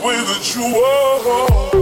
do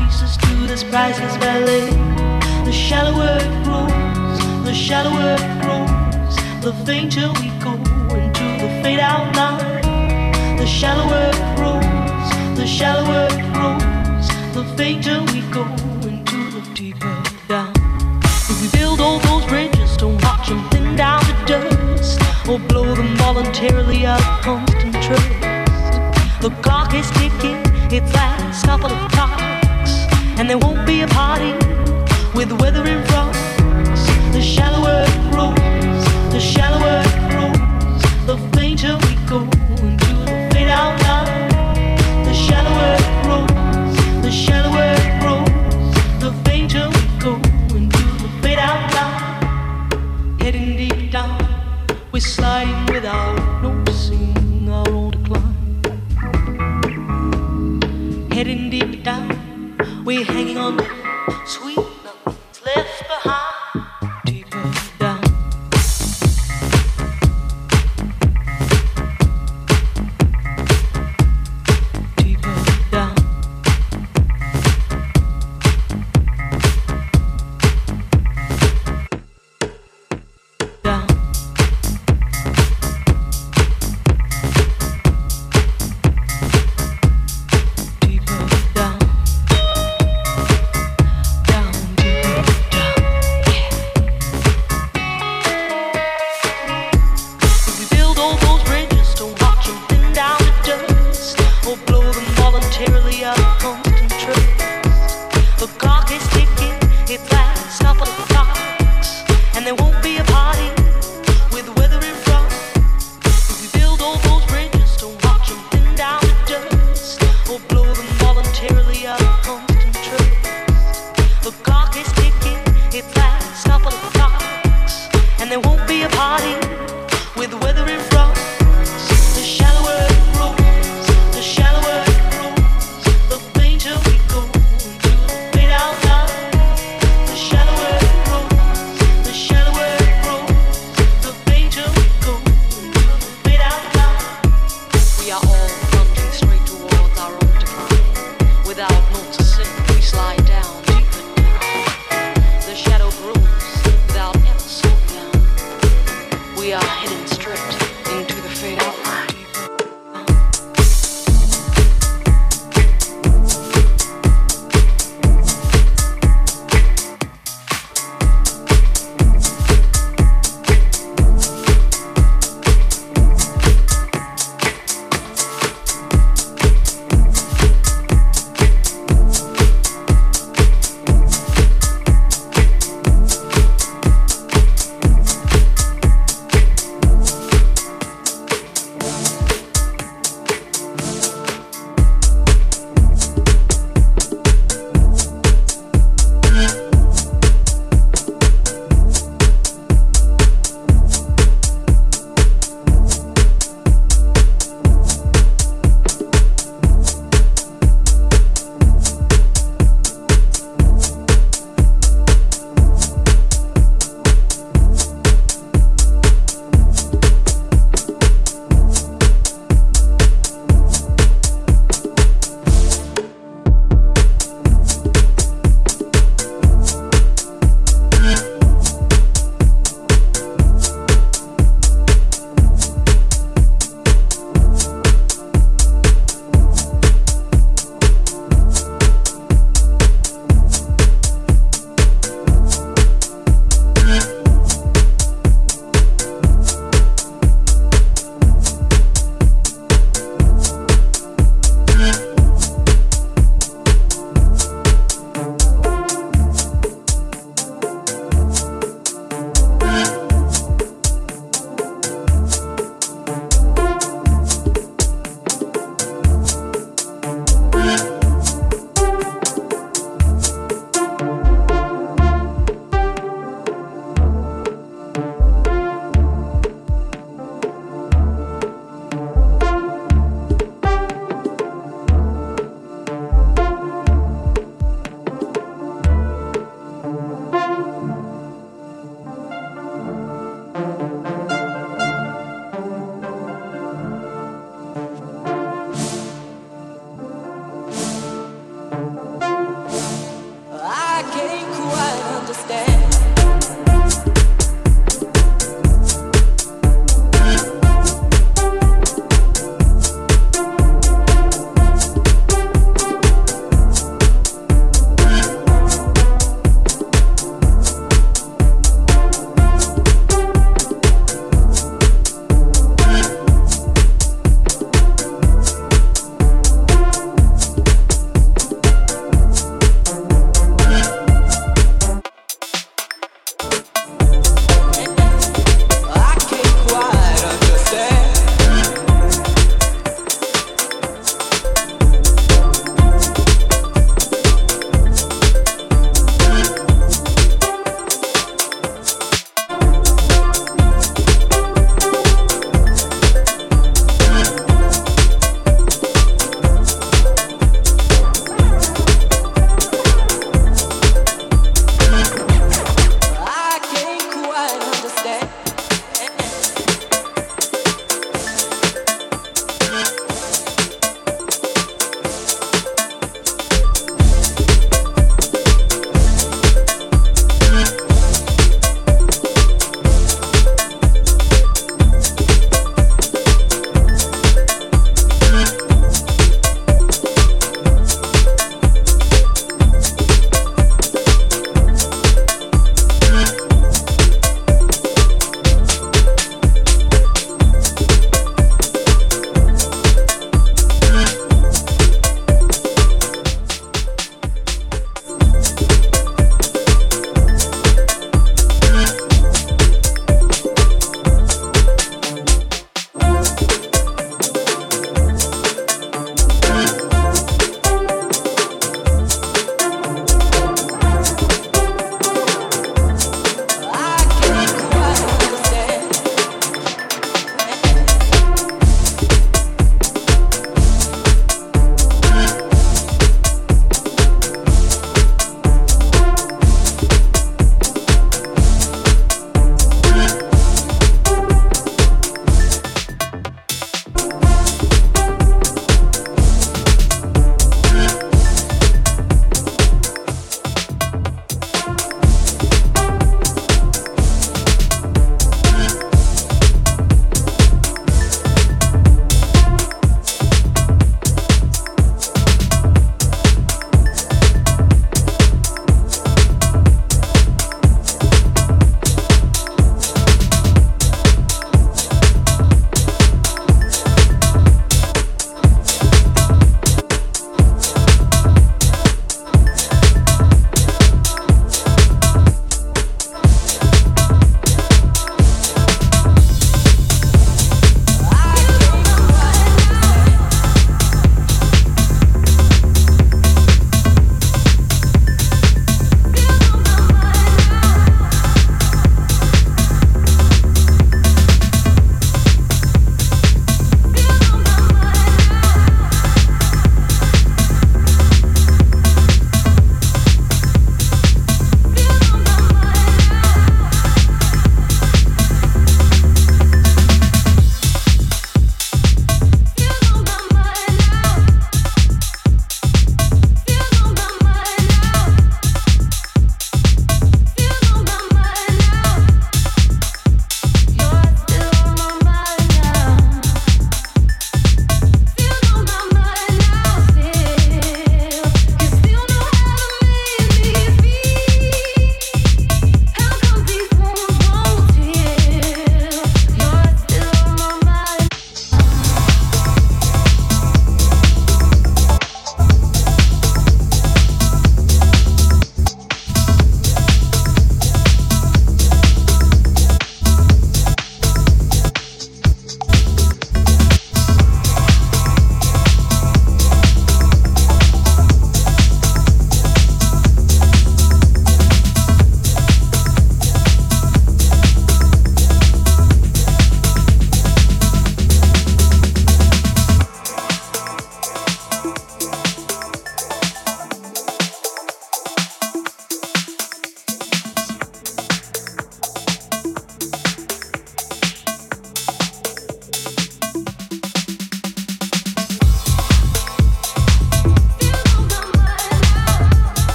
to this priceless ballet. The shallower it grows, the shallower it grows, the fainter we go into the fade out line. The shallower it grows, the shallower it grows, the fainter we go into the deeper down. If we build all those bridges, don't watch them thin down to dust, or blow them voluntarily out of constant trust. The clock is ticking, its last couple of clocks, and there won't be a party with the weather in front. The shallower it grows, the shallower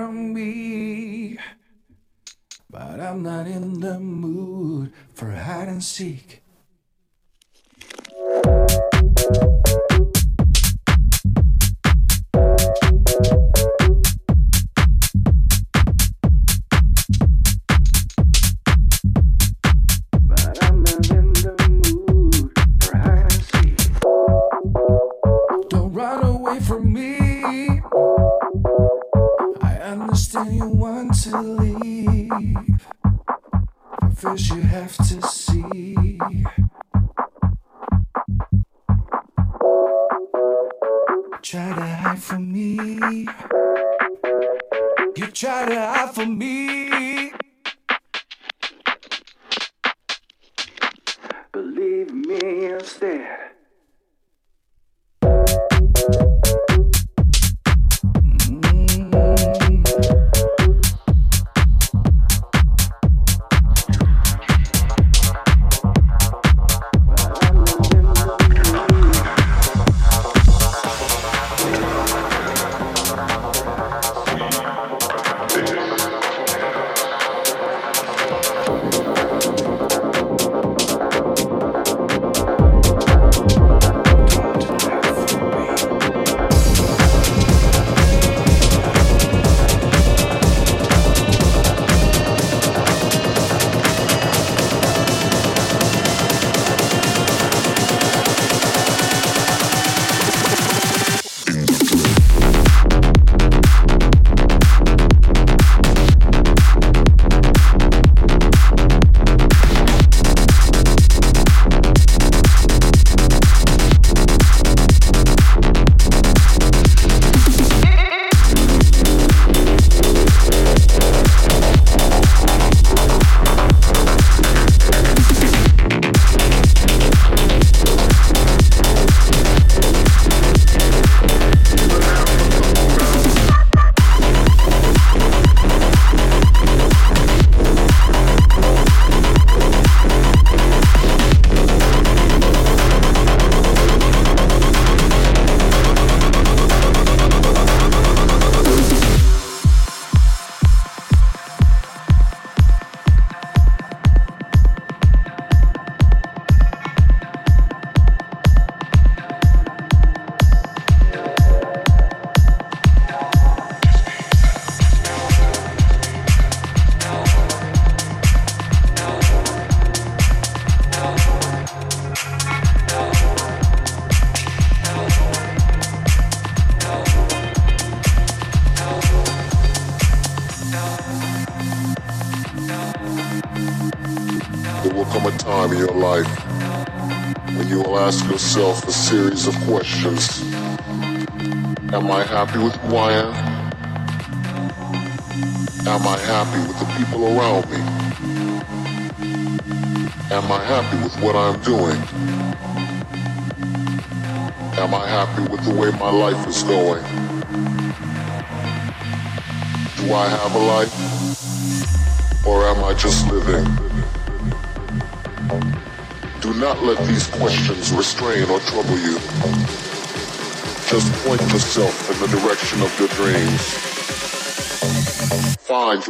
from me. But I'm not in the mood for hide and seek. say you want to leave, but first you have to see. Try to hide from me. You try to hide from me.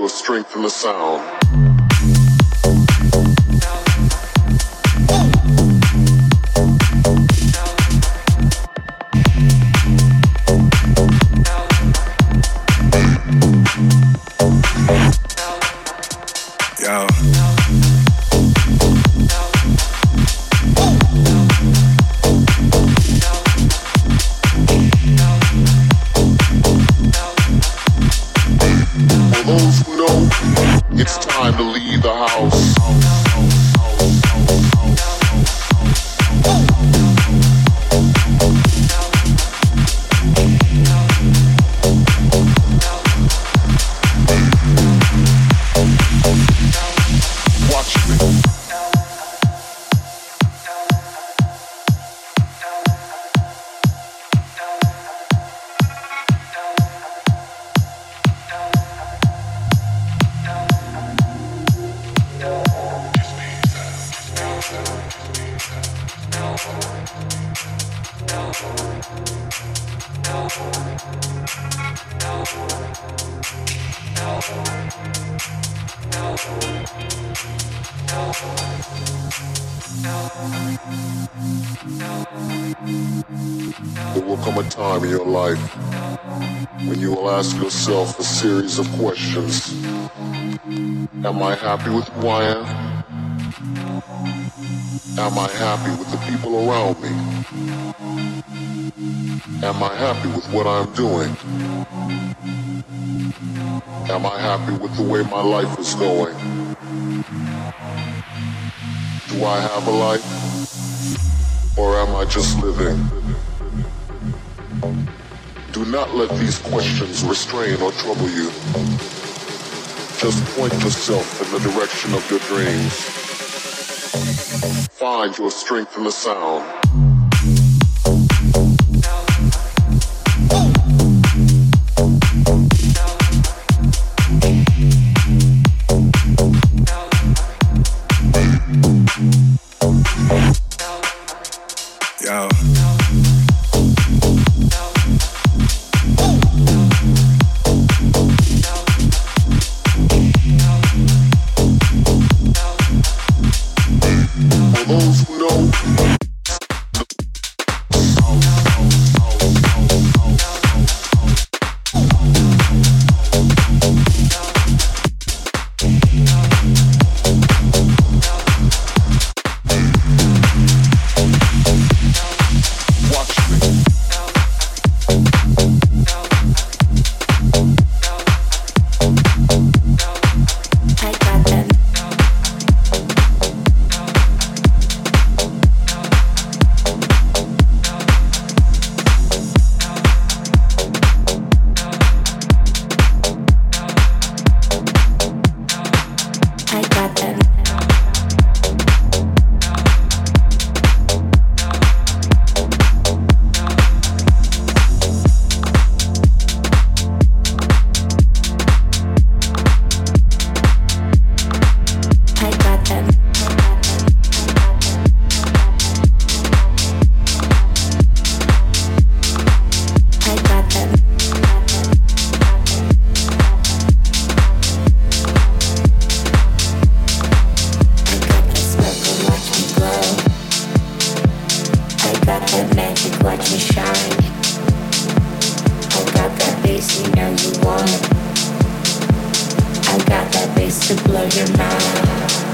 strength in the sound. Series of questions. Am I happy with who I am? Am I happy with the people around me? Am I happy with what I'm doing? Am I happy with the way my life is going? Do I have a life? Or am I just living? Do not let these questions restrain or trouble you. Just point yourself in the direction of your dreams. Find your strength in the sound. Got that magic, watch me shine. I got that bass, you know you want. I got that bass to blow your mind.